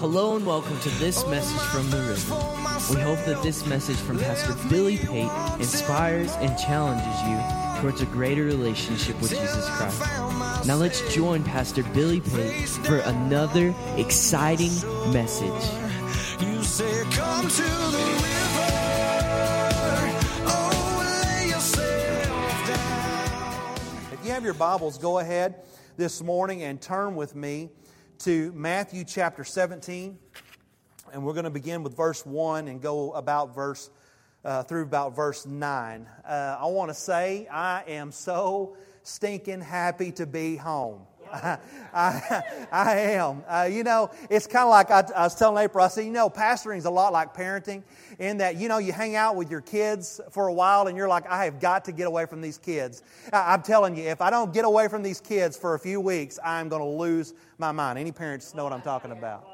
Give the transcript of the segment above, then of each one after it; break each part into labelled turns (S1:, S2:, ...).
S1: Hello and welcome to this message from the river. We hope that this message from Pastor Billy Pate inspires and challenges you towards a greater relationship with Jesus Christ. Now let's join Pastor Billy Pate for another exciting message.
S2: You say, Come to the river. Oh, lay yourself down.
S3: If you have your Bibles, go ahead this morning and turn with me to Matthew chapter 17. And we're going to begin with verse 1 and go about verse uh, through about verse 9. Uh, I want to say I am so stinking happy to be home. I, I, I am. Uh, you know, it's kind of like I, I was telling April, I said, you know, pastoring is a lot like parenting in that, you know, you hang out with your kids for a while and you're like, I have got to get away from these kids. I, I'm telling you, if I don't get away from these kids for a few weeks, I'm going to lose my mind. Any parents know what I'm talking about.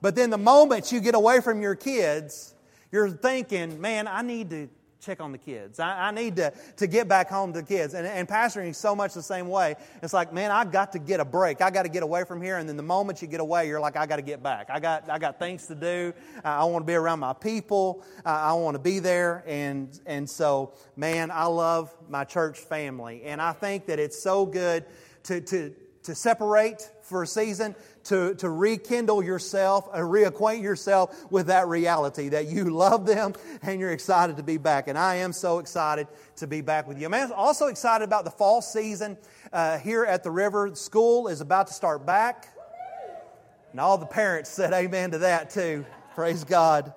S3: But then the moment you get away from your kids, you're thinking, man, I need to check on the kids. I, I need to, to get back home to the kids. And, and pastoring is so much the same way. It's like, man, I've got to get a break. I got to get away from here. And then the moment you get away, you're like, I got to get back. I got, I got things to do. I want to be around my people. I want to be there. And, and so, man, I love my church family. And I think that it's so good to, to, to separate for a season, to, to rekindle yourself, uh, reacquaint yourself with that reality that you love them and you're excited to be back. And I am so excited to be back with you. I'm also excited about the fall season uh, here at the river. School is about to start back. And all the parents said amen to that too. Praise God.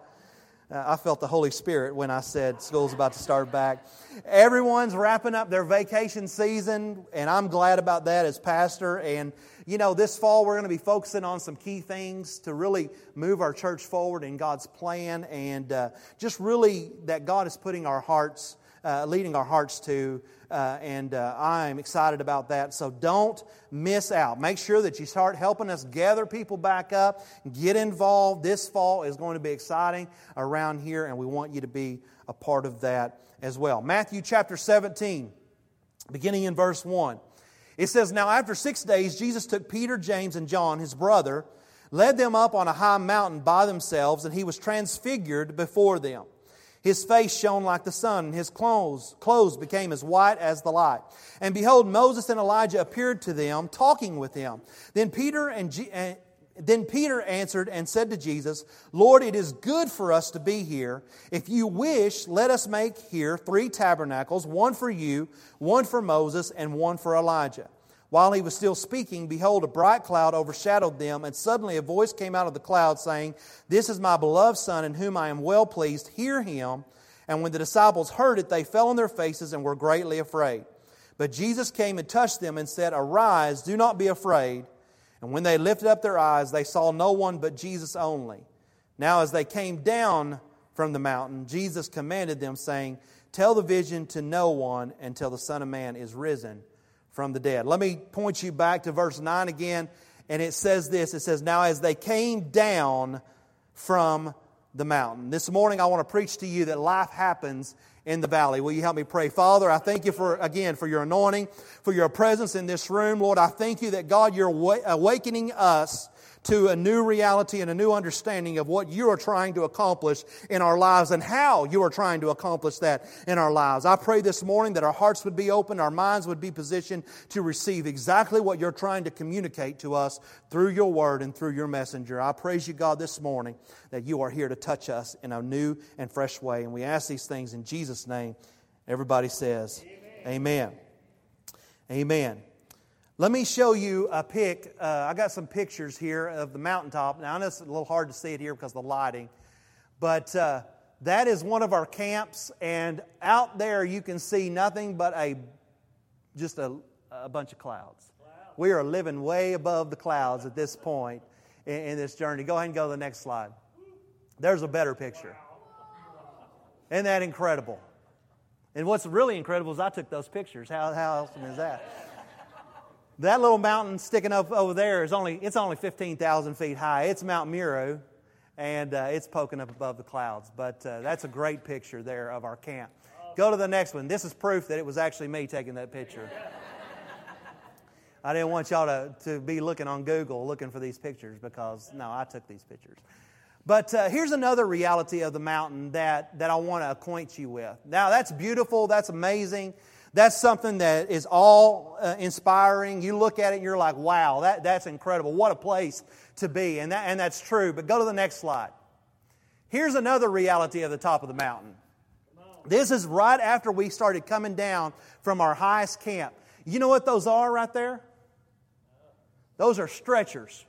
S3: Uh, I felt the Holy Spirit when I said school's about to start back. Everyone's wrapping up their vacation season, and I'm glad about that as pastor. And, you know, this fall we're going to be focusing on some key things to really move our church forward in God's plan and uh, just really that God is putting our hearts, uh, leading our hearts to. Uh, and uh, I'm excited about that. So don't miss out. Make sure that you start helping us gather people back up, get involved. This fall is going to be exciting around here, and we want you to be a part of that as well. Matthew chapter 17, beginning in verse 1. It says, Now after six days, Jesus took Peter, James, and John, his brother, led them up on a high mountain by themselves, and he was transfigured before them. His face shone like the sun, and his clothes, clothes became as white as the light. And behold, Moses and Elijah appeared to them, talking with him. Then Peter and, G- and eh, then Peter answered and said to Jesus, Lord, it is good for us to be here. If you wish, let us make here three tabernacles, one for you, one for Moses, and one for Elijah. While he was still speaking, behold, a bright cloud overshadowed them, and suddenly a voice came out of the cloud saying, This is my beloved Son, in whom I am well pleased. Hear him. And when the disciples heard it, they fell on their faces and were greatly afraid. But Jesus came and touched them and said, Arise, do not be afraid. And when they lifted up their eyes, they saw no one but Jesus only. Now, as they came down from the mountain, Jesus commanded them, saying, Tell the vision to no one until the Son of Man is risen from the dead. Let me point you back to verse 9 again, and it says this It says, Now as they came down from the mountain. This morning I want to preach to you that life happens in the valley. Will you help me pray? Father, I thank you for, again, for your anointing, for your presence in this room. Lord, I thank you that God, you're awakening us to a new reality and a new understanding of what you are trying to accomplish in our lives and how you are trying to accomplish that in our lives. I pray this morning that our hearts would be open, our minds would be positioned to receive exactly what you're trying to communicate to us through your word and through your messenger. I praise you, God, this morning that you are here to touch us in a new and fresh way. And we ask these things in Jesus' name. Everybody says, Amen. Amen. Amen. Let me show you a pic. Uh, I got some pictures here of the mountaintop. Now, I know it's a little hard to see it here because of the lighting, but uh, that is one of our camps, and out there you can see nothing but a just a, a bunch of clouds. Wow. We are living way above the clouds at this point in, in, this journey. Go ahead and go to the next slide. There's a better picture. Isn't that incredible? And what's really incredible is I took those pictures. How, how awesome is that? That little mountain sticking up over there is only, it's only 15,000 feet high. It's Mount Meru, and uh, it's poking up above the clouds. But uh, that's a great picture there of our camp. Go to the next one. This is proof that it was actually me taking that picture. I didn't want y'all to, to be looking on Google looking for these pictures because, no, I took these pictures. But uh, here's another reality of the mountain that, that I want to acquaint you with. Now, that's beautiful, that's amazing. That's something that is all uh, inspiring. You look at it and you're like, wow, that, that's incredible. What a place to be. And, that, and that's true. But go to the next slide. Here's another reality of the top of the mountain. This is right after we started coming down from our highest camp. You know what those are right there? Those are stretchers.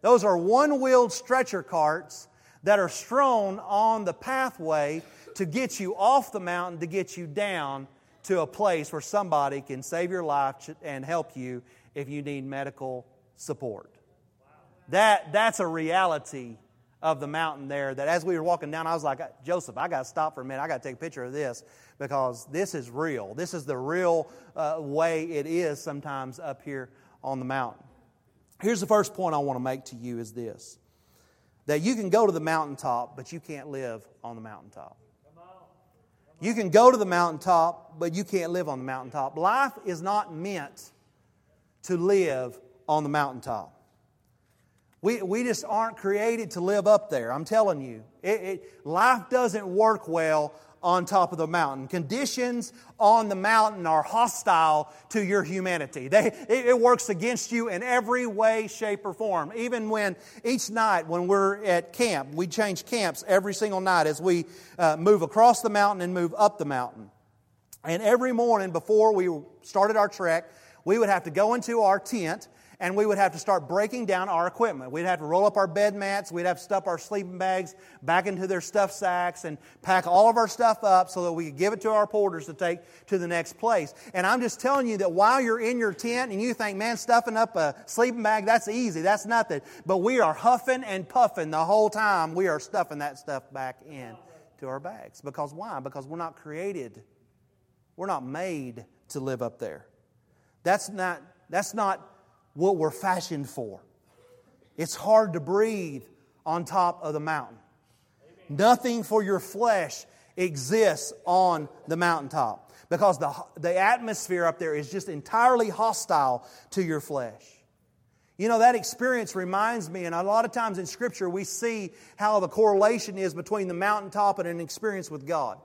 S3: Those are one wheeled stretcher carts that are strewn on the pathway to get you off the mountain, to get you down to a place where somebody can save your life and help you if you need medical support. That, that's a reality of the mountain there that as we were walking down, I was like, Joseph, I got to stop for a minute. I got to take a picture of this because this is real. This is the real uh, way it is sometimes up here on the mountain. Here's the first point I want to make to you is this that you can go to the mountaintop, but you can't live on the mountaintop. You can go to the mountaintop, but you can't live on the mountaintop. Life is not meant to live on the mountaintop. We, we just aren't created to live up there. I'm telling you. It, it, life doesn't work well on top of the mountain. Conditions on the mountain are hostile to your humanity. They, it, works against you in every way, shape, or form. Even when each night when we're at camp, we change camps every single night as we uh, move across the mountain and move up the mountain. And every morning before we started our trek, we would have to go into our tent and we would have to start breaking down our equipment. We'd have to roll up our bed mats, we'd have to stuff our sleeping bags back into their stuff sacks and pack all of our stuff up so that we could give it to our porters to take to the next place. And I'm just telling you that while you're in your tent and you think, man, stuffing up a sleeping bag, that's easy, that's nothing. But we are huffing and puffing the whole time we are stuffing that stuff back in to our bags. Because why? Because we're not created, we're not made to live up there. That's not, that's not what we're fashioned for. It's hard to breathe on top of the mountain. Amen. Nothing for your flesh exists on the mountaintop because the, the atmosphere up there is just entirely hostile to your flesh. You know, that experience reminds me, and a lot of times in Scripture we see how the correlation is between the mountaintop and an experience with God.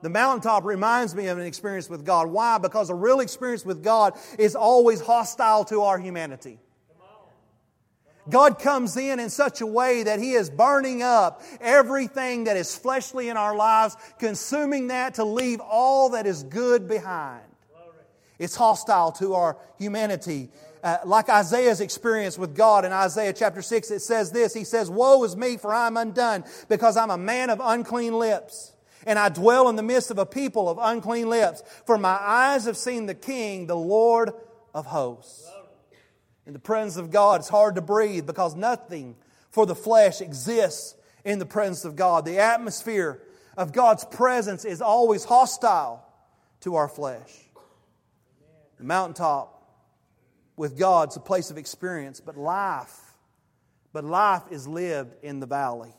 S3: The mountaintop reminds me of an experience with God. Why? Because a real experience with God is always hostile to our humanity. God comes in in such a way that He is burning up everything that is fleshly in our lives, consuming that to leave all that is good behind. It's hostile to our humanity. Uh, like Isaiah's experience with God in Isaiah chapter 6, it says this He says, Woe is me, for I am undone, because I'm a man of unclean lips and I dwell in the midst of a people of unclean lips. For my eyes have seen the King, the Lord of hosts. In the presence of God, it's hard to breathe because nothing for the flesh exists in the presence of God. The atmosphere of God's presence is always hostile to our flesh. The mountaintop with God's a place of experience, but life, but life is lived in the valley.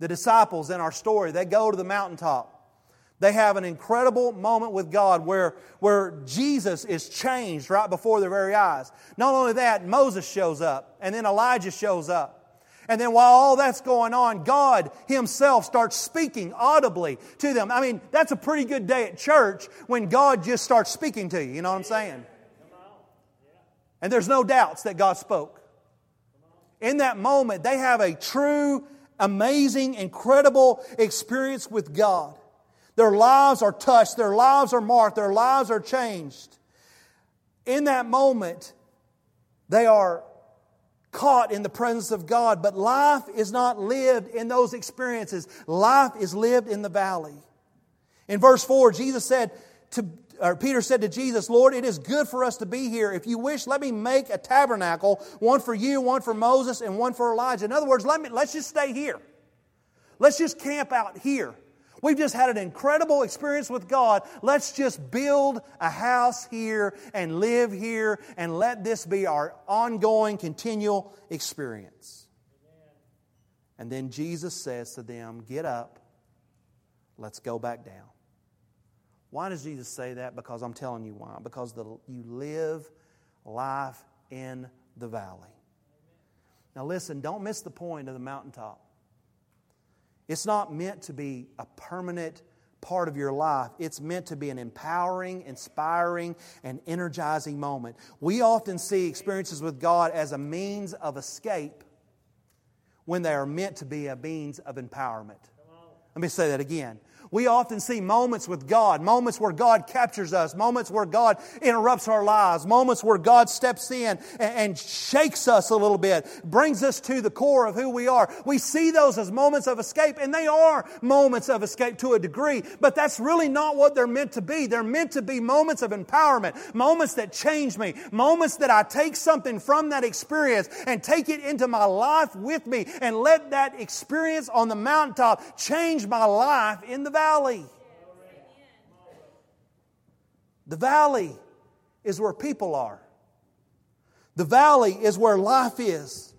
S3: The disciples in our story, they go to the mountaintop. They have an incredible moment with God where, where Jesus is changed right before their very eyes. Not only that, Moses shows up, and then Elijah shows up. And then while all that's going on, God Himself starts speaking audibly to them. I mean, that's a pretty good day at church when God just starts speaking to you. You know what I'm saying? And there's no doubts that God spoke. In that moment, they have a true amazing, incredible experience with God. Their lives are touched, their lives are marked, their lives are changed. In that moment, they are caught in the presence of God, but life is not lived in those experiences. Life is lived in the valley. In verse 4, Jesus said to or Peter said to Jesus, Lord, it is good for us to be here. If you wish, let me make a tabernacle, one for you, one for Moses, and one for Elijah. In other words, let me, let's just stay here. Let's just camp out here. We've just had an incredible experience with God. Let's just build a house here and live here and let this be our ongoing, continual experience. And then Jesus says to them, Get up, let's go back down. Why does Jesus say that? Because I'm telling you why. Because the, you live life in the valley. Now, listen, don't miss the point of the mountaintop. It's not meant to be a permanent part of your life. It's meant to be an empowering, inspiring, and energizing moment. We often see experiences with God as a means of escape when they are meant to be a means of empowerment. Let me say that again. We often see moments with God, moments where God captures us, moments where God interrupts our lives, moments where God steps in and, shakes us a little bit, brings us to the core of who we are. We see those as moments of escape, and they are moments of escape to a degree, but that's really not what they're meant to be. They're meant to be moments of empowerment, moments that change me, moments that I take something from that experience and take it into my life with me and let that experience on the mountaintop change my life in the valley. The valley is where people are. The valley is where life is.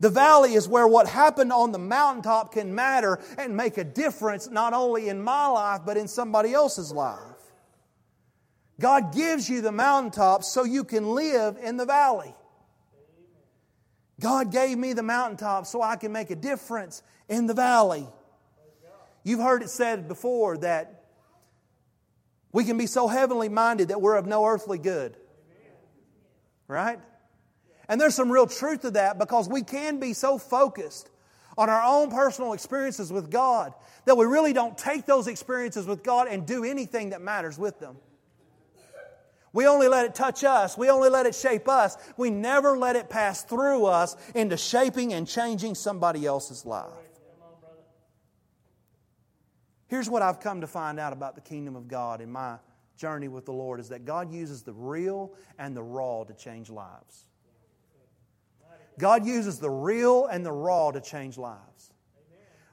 S3: The valley is where what happened on the mountaintop can matter and make a difference not only in my life but in somebody else's life. God gives you the mountaintop so you can live in the valley. God gave me the mountaintop so I can make a difference in the valley. You've heard it said before that we can be so heavenly minded that we're of no earthly good. Right? And there's some real truth to that because we can be so focused on our own personal experiences with God that we really don't take those experiences with God and do anything that matters with them. We only let it touch us. We only let it shape us. We never let it pass through us into shaping and changing somebody else's life. Here's what I've come to find out about the kingdom of God in my journey with the Lord is that God uses the real and the raw to change lives. God uses the real and the raw to change lives.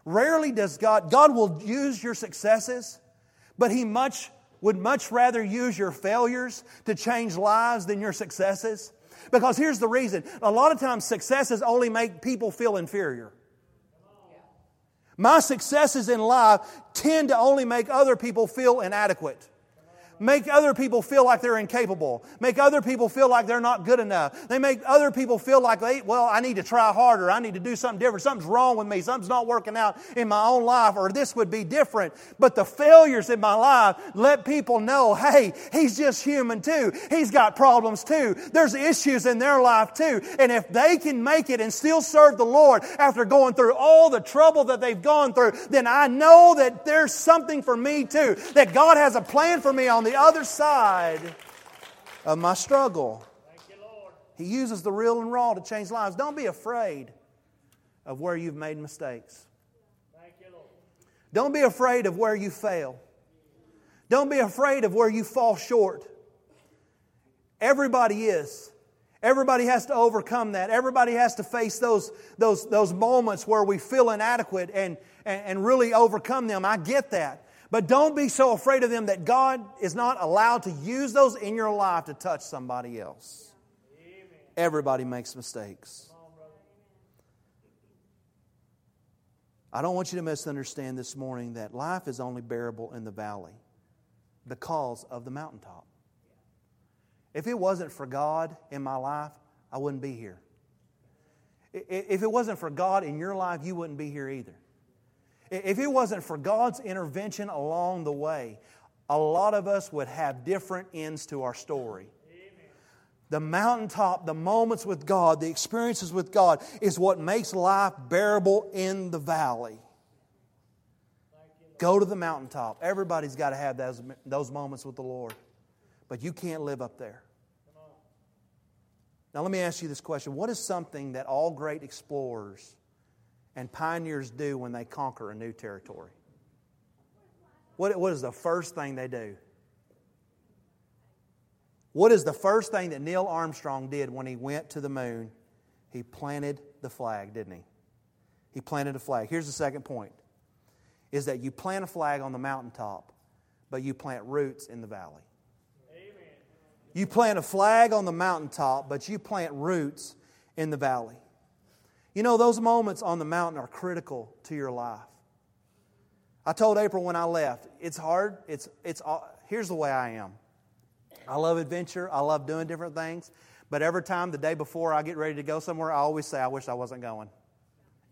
S3: Rarely does God, God will use your successes, but He much would much rather use your failures to change lives than your successes. Because here's the reason a lot of times successes only make people feel inferior. My successes in life tend to only make other people feel inadequate make other people feel like they're incapable, make other people feel like they're not good enough. They make other people feel like, hey, well, I need to try harder. I need to do something different. Something's wrong with me. Something's not working out in my own life, or this would be different. But the failures in my life let people know, hey, he's just human too. He's got problems too. There's issues in their life too. And if they can make it and still serve the Lord after going through all the trouble that they've gone through, then I know that there's something for me too. That God has a plan for me on the other side of my struggle. He uses the real and raw to change lives. Don't be afraid of where you've made mistakes. Don't be afraid of where you fail. Don't be afraid of where you fall short. Everybody is. Everybody has to overcome that. Everybody has to face those, those, those moments where we feel inadequate and, and, and really overcome them. I get that. But don't be so afraid of them that God is not allowed to use those in your life to touch somebody else. Everybody makes mistakes. I don't want you to misunderstand this morning that life is only bearable in the valley because of the mountaintop. If it wasn't for God in my life, I wouldn't be here. If it wasn't for God in your life, you wouldn't be here either. If it wasn't for God's intervention along the way, a lot of us would have different ends to our story. The mountaintop, the moments with God, the experiences with God is what makes life bearable in the valley. Go to the mountaintop. Everybody's got to have those, those moments with the Lord, but you can't live up there. Now, let me ask you this question What is something that all great explorers and pioneers do when they conquer a new territory? What, what is the first thing they do? What is the first thing that Neil Armstrong did when he went to the moon? He planted the flag, didn't he? He planted a flag. Here's the second point is that you plant a flag on the mountaintop, but you plant roots in the valley. Amen. You plant a flag on the mountaintop, but you plant roots in the valley. You know, those moments on the mountain are critical to your life. I told April when I left, it's hard. It's, it's, here's the way I am. I love adventure. I love doing different things. But every time the day before I get ready to go somewhere, I always say, I wish I wasn't going.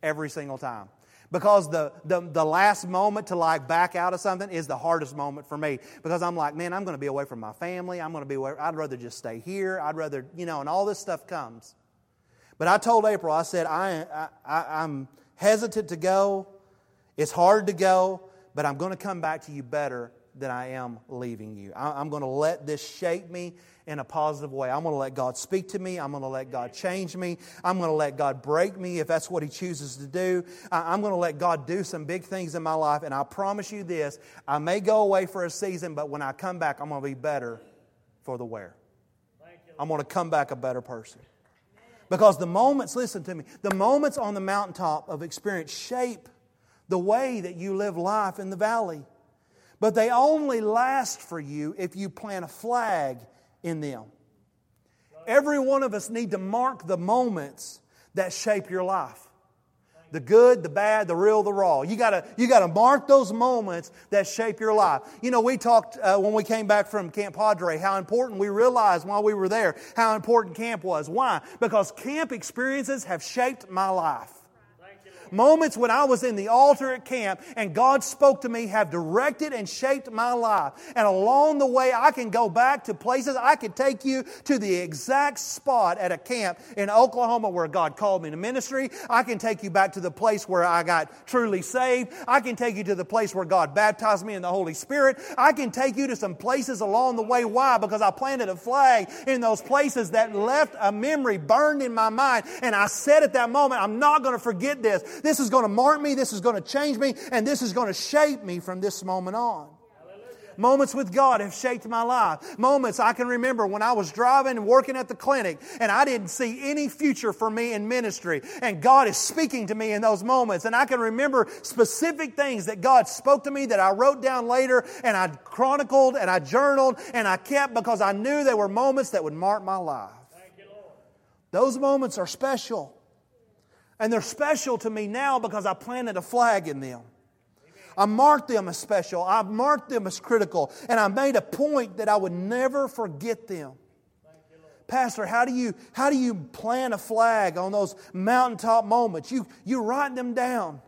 S3: Every single time. Because the, the, the last moment to like back out of something is the hardest moment for me. Because I'm like, man, I'm going to be away from my family. I'm going to be away. I'd rather just stay here. I'd rather, you know, and all this stuff comes. But I told April, I said, I, I, I, I'm hesitant to go. It's hard to go, but I'm going to come back to you better than I am leaving you. I, I'm going to let this shape me in a positive way. I'm going to let God speak to me. I'm going to let God change me. I'm going to let God break me if that's what He chooses to do. I'm going to let God do some big things in my life. And I promise you this I may go away for a season, but when I come back, I'm going to be better for the wear. I'm going to come back a better person. Because the moments, listen to me, the moments on the mountaintop of experience shape the way that you live life in the valley. But they only last for you if you plant a flag in them. Every one of us need to mark the moments that shape your life. The good, the bad, the real, the raw. You gotta, you gotta mark those moments that shape your life. You know, we talked uh, when we came back from Camp Padre how important we realized while we were there how important camp was. Why? Because camp experiences have shaped my life. Moments when I was in the altar at camp and God spoke to me have directed and shaped my life. And along the way, I can go back to places. I could take you to the exact spot at a camp in Oklahoma where God called me to ministry. I can take you back to the place where I got truly saved. I can take you to the place where God baptized me in the Holy Spirit. I can take you to some places along the way. Why? Because I planted a flag in those places that left a memory burned in my mind. And I said at that moment, I'm not going to forget this. This is going to mark me, this is going to change me, and this is going to shape me from this moment on. Moments with God have shaped my life. Moments I can remember when I was driving and working at the clinic and I didn't see any future for me in ministry. And God is speaking to me in those moments. And I can remember specific things that God spoke to me that I wrote down later and I chronicled and I journaled and I kept because I knew they were moments that would mark my life. Those moments are special. And they're special to me now because I planted a flag in them. I marked them as special. I marked them as critical. And I made a point that I would never forget them. Pastor, how do you how do you plant a flag on those mountaintop moments? You you write them down.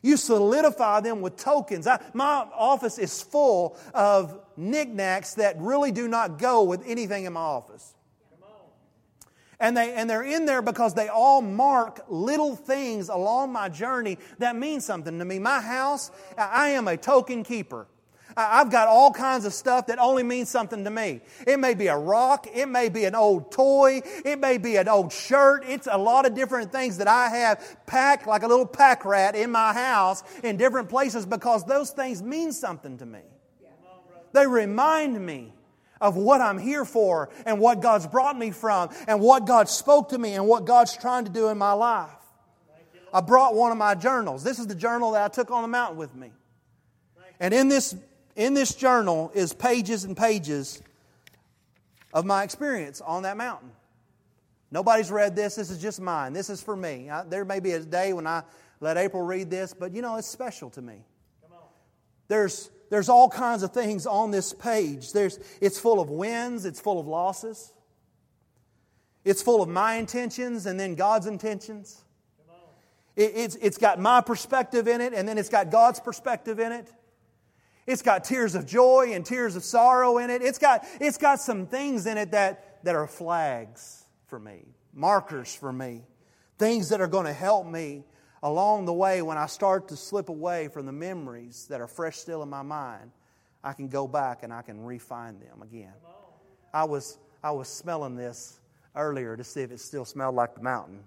S3: You solidify them with tokens. I, my office is full of knickknacks that really do not go with anything in my office. And, they, and they're in there because they all mark little things along my journey that mean something to me. My house, I am a token keeper. I've got all kinds of stuff that only means something to me. It may be a rock, it may be an old toy, it may be an old shirt. It's a lot of different things that I have packed like a little pack rat in my house in different places because those things mean something to me. They remind me of what I'm here for and what God's brought me from and what God spoke to me and what God's trying to do in my life. I brought one of my journals. This is the journal that I took on the mountain with me. And in this, in this journal is pages and pages of my experience on that mountain. Nobody's read this. This is just mine. This is for me. I, there may be a day when I let April read this, but you know, it's special to me. There's there's all kinds of things on this page. There's, it's full of wins, it's full of losses, it's full of my intentions and then God's intentions. It, it's, it's got my perspective in it, and then it's got God's perspective in it. It's got tears of joy and tears of sorrow in it. It's got, it's got some things in it that, that are flags for me, markers for me, things that are going to help me along the way, when I start to slip away from the memories that are fresh still in my mind, I can go back and I can refine them again. I was, I was smelling this earlier to see if it still smelled like the mountain.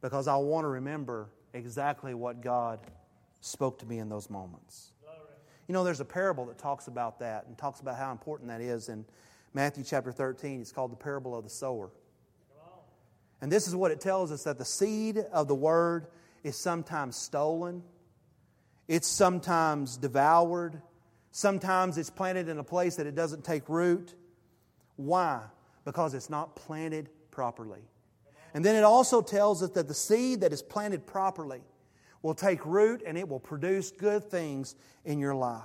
S3: Because I want to remember exactly what God spoke to me in those moments. You know, there's a parable that talks about that and talks about how important that is in Matthew chapter 13. It's called the parable of the sower. And this is what it tells us that the seed of the word is sometimes stolen, it's sometimes devoured, sometimes it's planted in a place that it doesn't take root. Why? Because it's not planted properly. And then it also tells us that the seed that is planted properly will take root and it will produce good things in your life.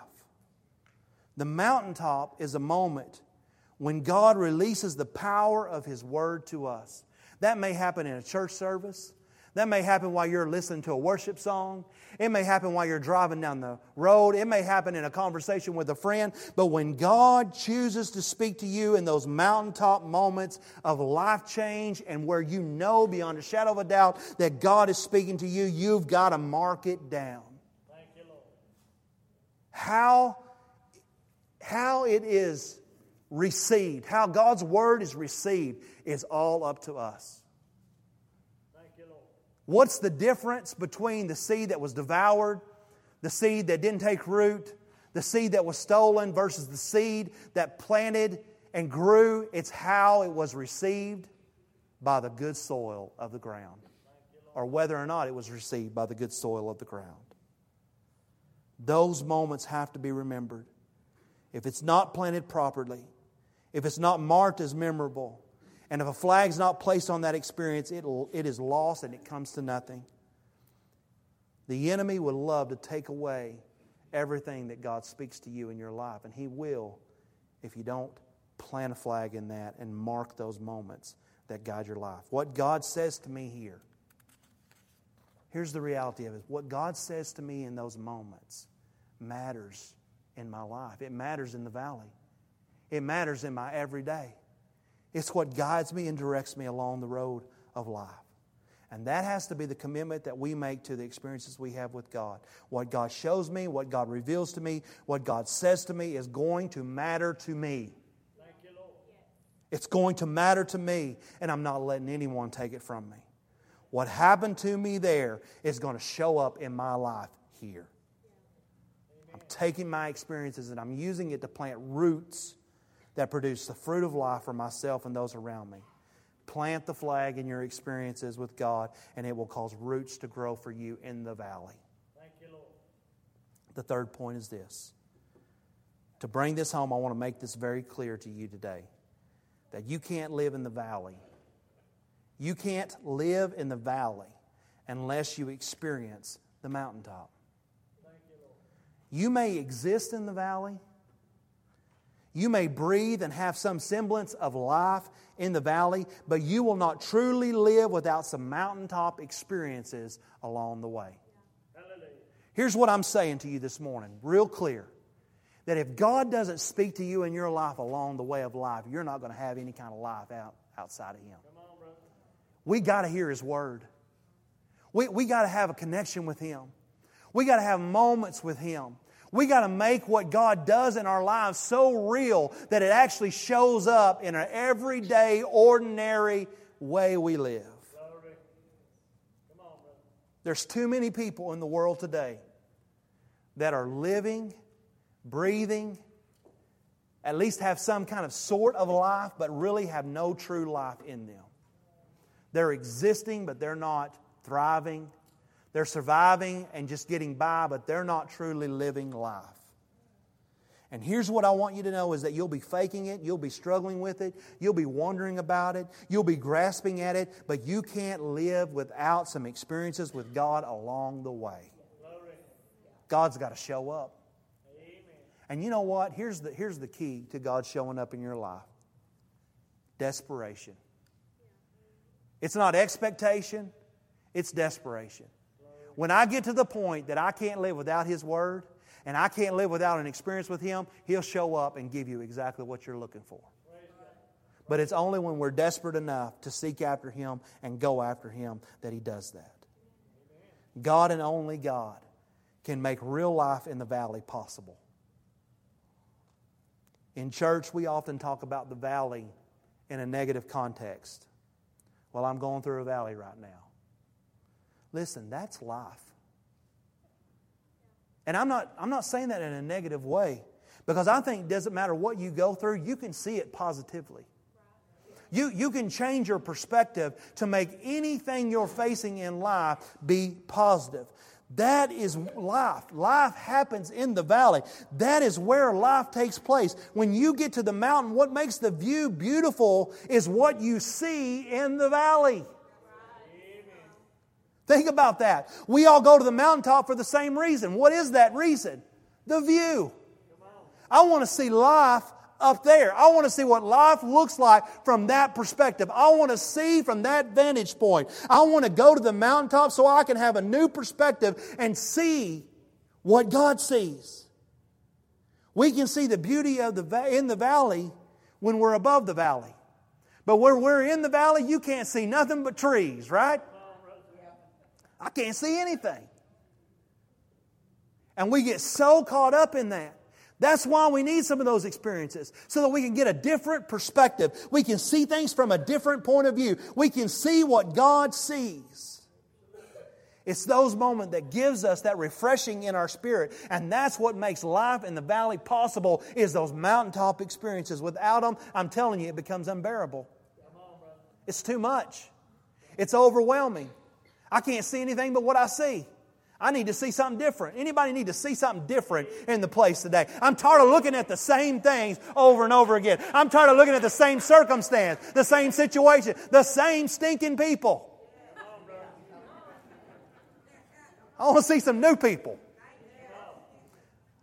S3: The mountaintop is a moment when God releases the power of His Word to us. That may happen in a church service. That may happen while you're listening to a worship song. It may happen while you're driving down the road. It may happen in a conversation with a friend. But when God chooses to speak to you in those mountaintop moments of life change and where you know beyond a shadow of a doubt that God is speaking to you, you've got to mark it down. Thank you, Lord. how, how it is received, how God's word is received, is all up to us. You, What's the difference between the seed that was devoured, the seed that didn't take root, the seed that was stolen versus the seed that planted and grew? It's how it was received by the good soil of the ground, or whether or not it was received by the good soil of the ground. Those moments have to be remembered. If it's not planted properly, if it's not marked as memorable, and if a flag's not placed on that experience, it it is lost and it comes to nothing. The enemy would love to take away everything that God speaks to you in your life, and he will if you don't plant a flag in that and mark those moments that guide your life. What God says to me here, here's the reality of it. What God says to me in those moments matters in my life, it matters in the valley, it matters in my everyday. It's what guides me and directs me along the road of life. And that has to be the commitment that we make to the experiences we have with God. What God shows me, what God reveals to me, what God says to me is going to matter to me. You, it's going to matter to me, and I'm not letting anyone take it from me. What happened to me there is going to show up in my life here. I'm taking my experiences and I'm using it to plant roots that produce the fruit of life for myself and those around me. Plant the flag in your experiences with God, and it will cause roots to grow for you in the valley. Thank you, Lord. The third point is this. To bring this home, I want to make this very clear to you today that you can't live in the valley. You can't live in the valley unless you experience the mountaintop. You, you may exist in the valley, you may breathe and have some semblance of life in the valley, but you will not truly live without some mountaintop experiences along the way. Here's what I'm saying to you this morning, real clear. That if God doesn't speak to you in your life along the way of life, you're not going to have any kind of life out, outside of Him. we got to hear His Word. We, we got to have a connection with Him. We got to have moments with Him. We got to make what God does in our lives so real that it actually shows up in an everyday, ordinary way we live. There's too many people in the world today that are living, breathing, at least have some kind of sort of life, but really have no true life in them. They're existing, but they're not thriving. They're surviving and just getting by, but they're not truly living life. And here's what I want you to know is that you'll be faking it, you'll be struggling with it, you'll be wondering about it, you'll be grasping at it, but you can't live without some experiences with God along the way. God's got to show up. And you know what? Here's the, here's the key to God showing up in your life desperation. It's not expectation, it's desperation. When I get to the point that I can't live without His Word and I can't live without an experience with Him, He'll show up and give you exactly what you're looking for. But it's only when we're desperate enough to seek after Him and go after Him that He does that. God and only God can make real life in the valley possible. In church, we often talk about the valley in a negative context. Well, I'm going through a valley right now. Listen, that's life. And I'm not, I'm not saying that in a negative way because I think it doesn't matter what you go through, you can see it positively. You, you can change your perspective to make anything you're facing in life be positive. That is life. Life happens in the valley. That is where life takes place. When you get to the mountain, what makes the view beautiful is what you see in the valley. Think about that. We all go to the mountaintop for the same reason. What is that reason? The view. I want to see life up there. I want to see what life looks like from that perspective. I want to see from that vantage point. I want to go to the mountaintop so I can have a new perspective and see what God sees. We can see the beauty of the in the valley when we're above the valley. But where we're in the valley, you can't see nothing but trees, right? I can't see anything. And we get so caught up in that. That's why we need some of those experiences, so that we can get a different perspective. We can see things from a different point of view. We can see what God sees. It's those moments that gives us that refreshing in our spirit. And that's what makes life in the valley possible is those mountaintop experiences. Without them, I'm telling you, it becomes unbearable. It's too much. It's overwhelming. I can't see anything but what I see. I need to see something different. Anybody need to see something different in the place today? I'm tired of looking at the same things over and over again. I'm tired of looking at the same circumstance, the same situation, the same stinking people. I want to see some new people.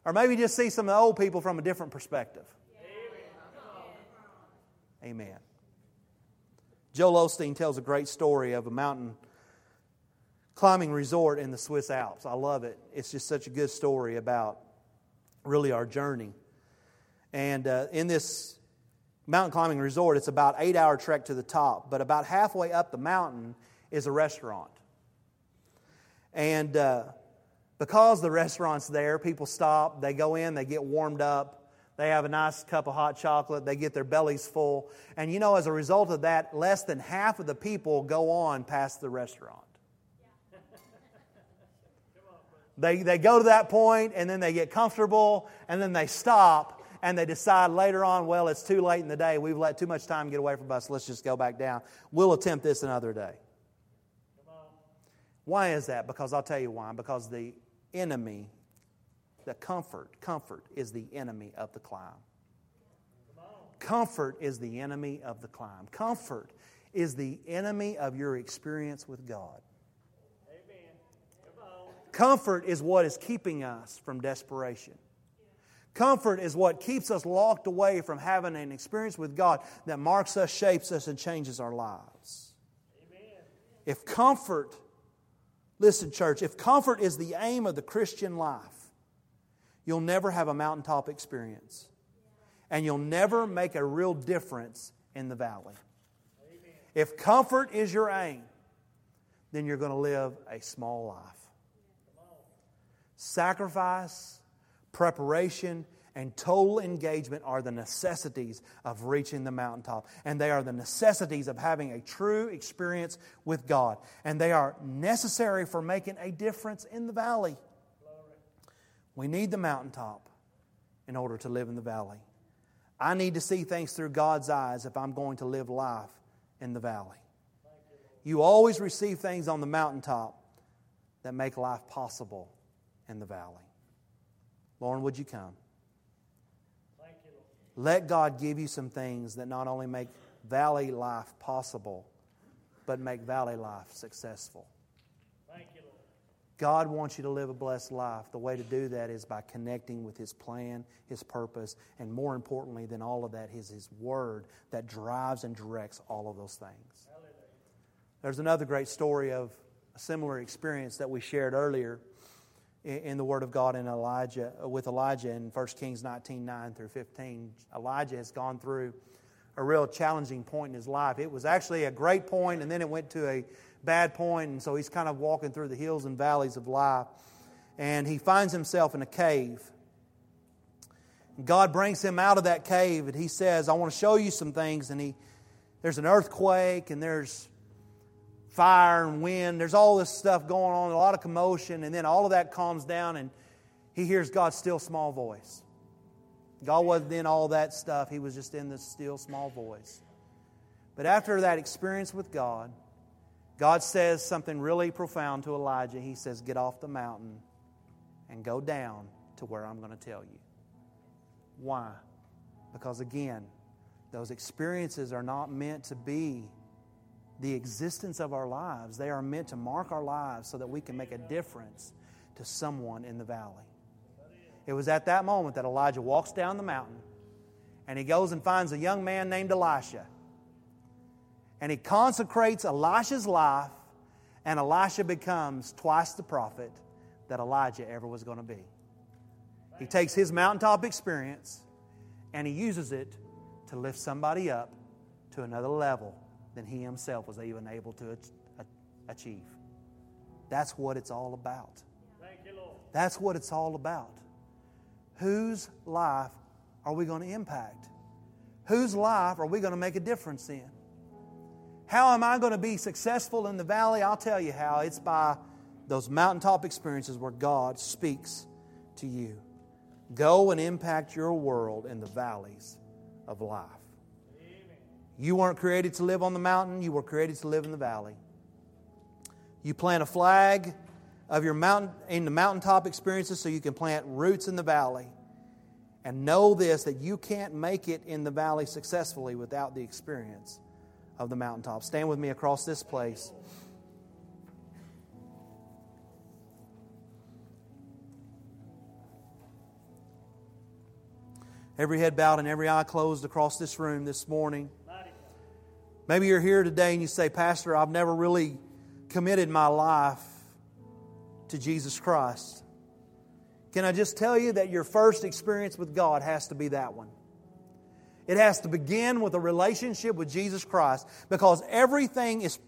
S3: Or maybe just see some old people from a different perspective. Amen. Joel Osteen tells a great story of a mountain climbing resort in the Swiss Alps. I love it. It's just such a good story about really our journey. And uh, in this mountain climbing resort, it's about eight hour trek to the top, but about halfway up the mountain is a restaurant. And uh, because the restaurant's there, people stop, they go in, they get warmed up, they have a nice cup of hot chocolate, they get their bellies full. And you know, as a result of that, less than half of the people go on past the restaurant. They, they go to that point and then they get comfortable and then they stop and they decide later on, well, it's too late in the day. We've let too much time get away from us. Let's just go back down. We'll attempt this another day. Why is that? Because I'll tell you why. Because the enemy, the comfort, comfort is the enemy of the climb. Comfort is the enemy of the climb. Comfort is the enemy of your experience with God. Comfort is what is keeping us from desperation. Comfort is what keeps us locked away from having an experience with God that marks us, shapes us, and changes our lives. Amen. If comfort, listen, church, if comfort is the aim of the Christian life, you'll never have a mountaintop experience. And you'll never make a real difference in the valley. Amen. If comfort is your aim, then you're going to live a small life. Sacrifice, preparation, and total engagement are the necessities of reaching the mountaintop. And they are the necessities of having a true experience with God. And they are necessary for making a difference in the valley. We need the mountaintop in order to live in the valley. I need to see things through God's eyes if I'm going to live life in the valley. You always receive things on the mountaintop that make life possible and the valley. Lauren, would you come? You, Let God give you some things that not only make valley life possible, but make valley life successful. You, God wants you to live a blessed life. The way to do that is by connecting with His plan, His purpose, and more importantly than all of that is His Word that drives and directs all of those things. There's another great story of a similar experience that we shared earlier in the Word of God in Elijah, with Elijah in 1 Kings 19 9 through 15. Elijah has gone through a real challenging point in his life. It was actually a great point, and then it went to a bad point, and so he's kind of walking through the hills and valleys of life. And he finds himself in a cave. God brings him out of that cave, and he says, I want to show you some things. And he, there's an earthquake, and there's fire and wind. There's all this stuff going on, a lot of commotion, and then all of that calms down, and he hears God's still small voice. God wasn't in all that stuff, he was just in the still small voice. But after that experience with God, God says something really profound to Elijah. He says, Get off the mountain and go down to where I'm going to tell you. Why? Because again, those experiences are not meant to be the existence of our lives. They are meant to mark our lives so that we can make a difference to someone in the valley. It was at that moment that Elijah walks down the mountain and he goes and finds a young man named Elisha. And he consecrates Elisha's life, and Elisha becomes twice the prophet that Elijah ever was going to be. He takes his mountaintop experience and he uses it to lift somebody up to another level than he himself was even able to achieve. That's what it's all about. That's what it's all about. Whose life are we going to impact? Whose life are we going to make a difference in? How am I going to be successful in the valley? I'll tell you how. It's by those mountaintop experiences where God speaks to you. Go and impact your world in the valleys of life. You weren't created to live on the mountain, you were created to live in the valley. You plant a flag of your mountain in the mountaintop experiences so you can plant roots in the valley. And know this that you can't make it in the valley successfully without the experience of the mountaintop. Stand with me across this place. Every head bowed and every eye closed across this room this morning. Maybe you're here today and you say, Pastor, I've never really committed my life to Jesus Christ. Can I just tell you that your first experience with God has to be that one? It has to begin with a relationship with Jesus Christ because everything is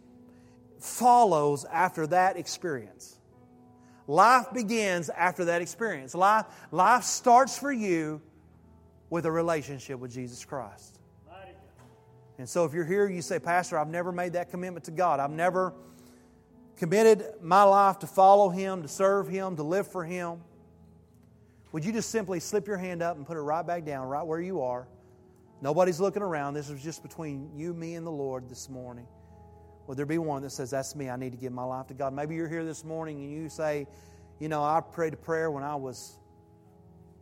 S3: follows after that experience. Life begins after that experience. Life, life starts for you with a relationship with Jesus Christ. And so if you're here, you say, Pastor, I've never made that commitment to God. I've never committed my life to follow Him, to serve Him, to live for Him. Would you just simply slip your hand up and put it right back down, right where you are? Nobody's looking around. This is just between you, me, and the Lord this morning. Would there be one that says, That's me, I need to give my life to God? Maybe you're here this morning and you say, You know, I prayed a prayer when I was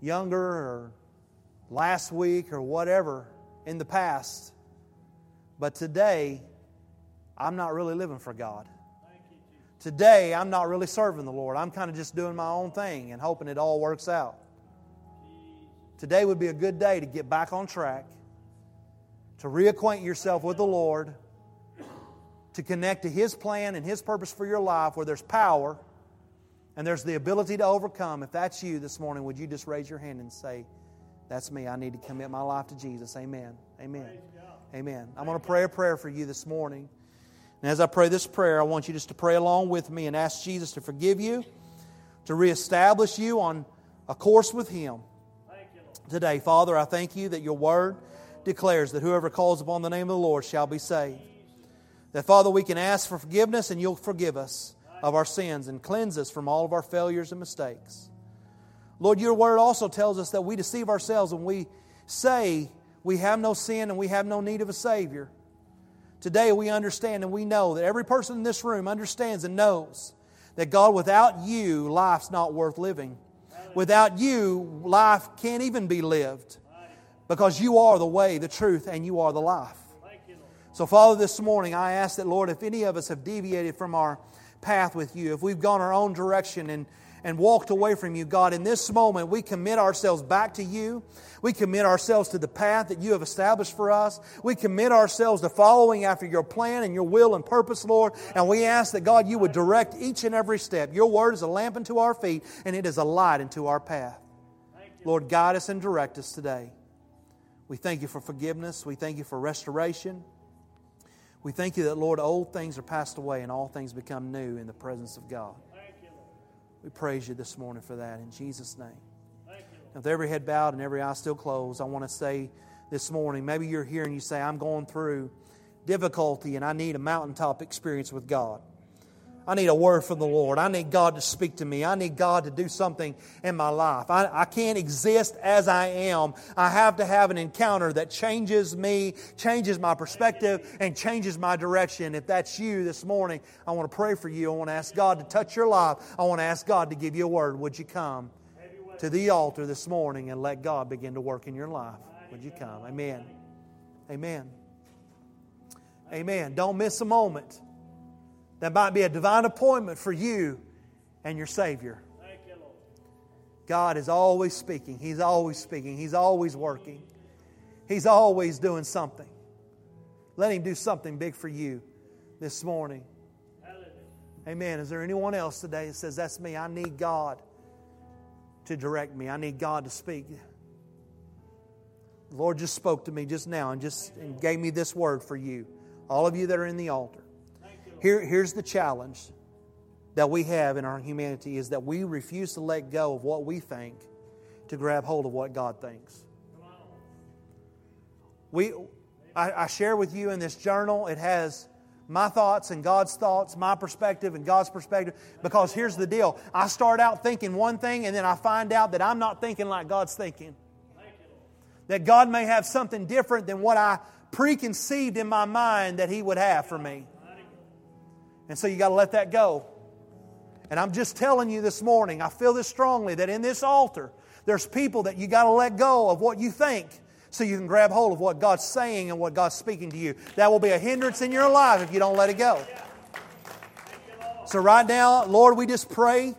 S3: younger or last week or whatever in the past. But today, I'm not really living for God. Today, I'm not really serving the Lord. I'm kind of just doing my own thing and hoping it all works out. Today would be a good day to get back on track, to reacquaint yourself with the Lord, to connect to His plan and His purpose for your life where there's power and there's the ability to overcome. If that's you this morning, would you just raise your hand and say, that's me. I need to commit my life to Jesus. Amen. Amen. Amen. I'm going to pray a prayer for you this morning. And as I pray this prayer, I want you just to pray along with me and ask Jesus to forgive you, to reestablish you on a course with Him. Today, Father, I thank you that your word declares that whoever calls upon the name of the Lord shall be saved. That, Father, we can ask for forgiveness and you'll forgive us of our sins and cleanse us from all of our failures and mistakes. Lord, your word also tells us that we deceive ourselves when we say we have no sin and we have no need of a Savior. Today we understand and we know that every person in this room understands and knows that God, without you, life's not worth living. Without you, life can't even be lived because you are the way, the truth, and you are the life. So, Father, this morning I ask that, Lord, if any of us have deviated from our path with you, if we've gone our own direction and and walked away from you, God, in this moment, we commit ourselves back to you. We commit ourselves to the path that you have established for us. We commit ourselves to following after your plan and your will and purpose, Lord. And we ask that, God, you would direct each and every step. Your word is a lamp unto our feet, and it is a light into our path. Lord, guide us and direct us today. We thank you for forgiveness. We thank you for restoration. We thank you that, Lord, old things are passed away and all things become new in the presence of God. We praise you this morning for that in Jesus' name. With every head bowed and every eye still closed, I want to say this morning maybe you're here and you say, I'm going through difficulty and I need a mountaintop experience with God. I need a word from the Lord. I need God to speak to me. I need God to do something in my life. I, I, can't exist as I am. I have to have an encounter that changes me, changes my perspective, and changes my direction. If that's you this morning, I want to pray for you. I want to ask God to touch your life. I want to ask God to give you a word. Would you come to the altar this morning and let God begin to work in your life? Would you come? Amen. Amen. Amen. Don't miss a moment. That might be a divine appointment for you and your Savior. Thank you, Lord. God is always speaking. He's always speaking. He's always working. He's always doing something. Let Him do something big for you this morning. Amen. Is there anyone else today that says, That's me? I need God to direct me, I need God to speak. The Lord just spoke to me just now and just and gave me this word for you. All of you that are in the altar. Here, here's the challenge that we have in our humanity is that we refuse to let go of what we think to grab hold of what God thinks. We, I, I share with you in this journal, it has my thoughts and God's thoughts, my perspective and God's perspective. Because here's the deal I start out thinking one thing, and then I find out that I'm not thinking like God's thinking. That God may have something different than what I preconceived in my mind that He would have for me. And so you got to let that go. And I'm just telling you this morning, I feel this strongly that in this altar, there's people that you got to let go of what you think so you can grab hold of what God's saying and what God's speaking to you. That will be a hindrance in your life if you don't let it go. So, right now, Lord, we just pray.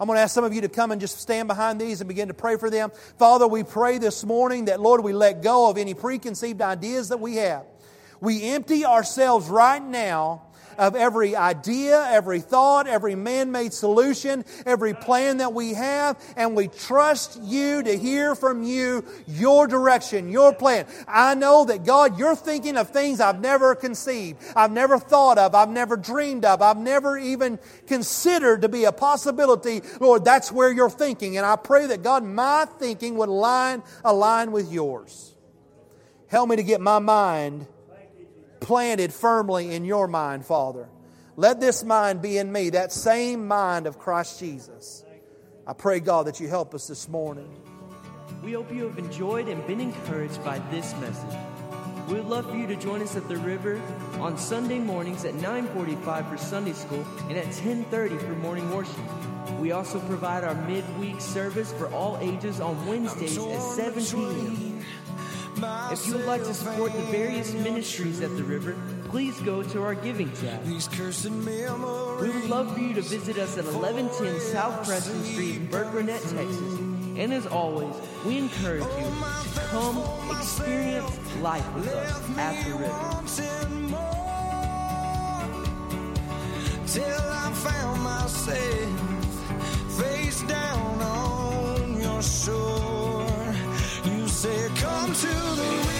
S3: I'm going to ask some of you to come and just stand behind these and begin to pray for them. Father, we pray this morning that, Lord, we let go of any preconceived ideas that we have. We empty ourselves right now of every idea, every thought, every man made solution, every plan that we have, and we trust you to hear from you your direction, your plan. I know that God, you're thinking of things I've never conceived, I've never thought of, I've never dreamed of, I've never even considered to be a possibility. Lord, that's where you're thinking. And I pray that God, my thinking would align, align with yours. Help me to get my mind planted firmly in your mind, Father. Let this mind be in me, that same mind of Christ Jesus. I pray, God, that you help us this morning.
S1: We hope you have enjoyed and been encouraged by this message. We would love for you to join us at the river on Sunday mornings at 9:45 for Sunday school and at 10:30 for morning worship. We also provide our midweek service for all ages on Wednesdays at 7 p.m. If you would like to support the various ministries at the river, please go to our giving tab. We would love for you to visit us at 1110 South Preston Street in Burkburnett, Texas. And as always, we encourage you oh, to come oh, experience life with us at the river.
S2: Till I found myself face down on your shore to the wind.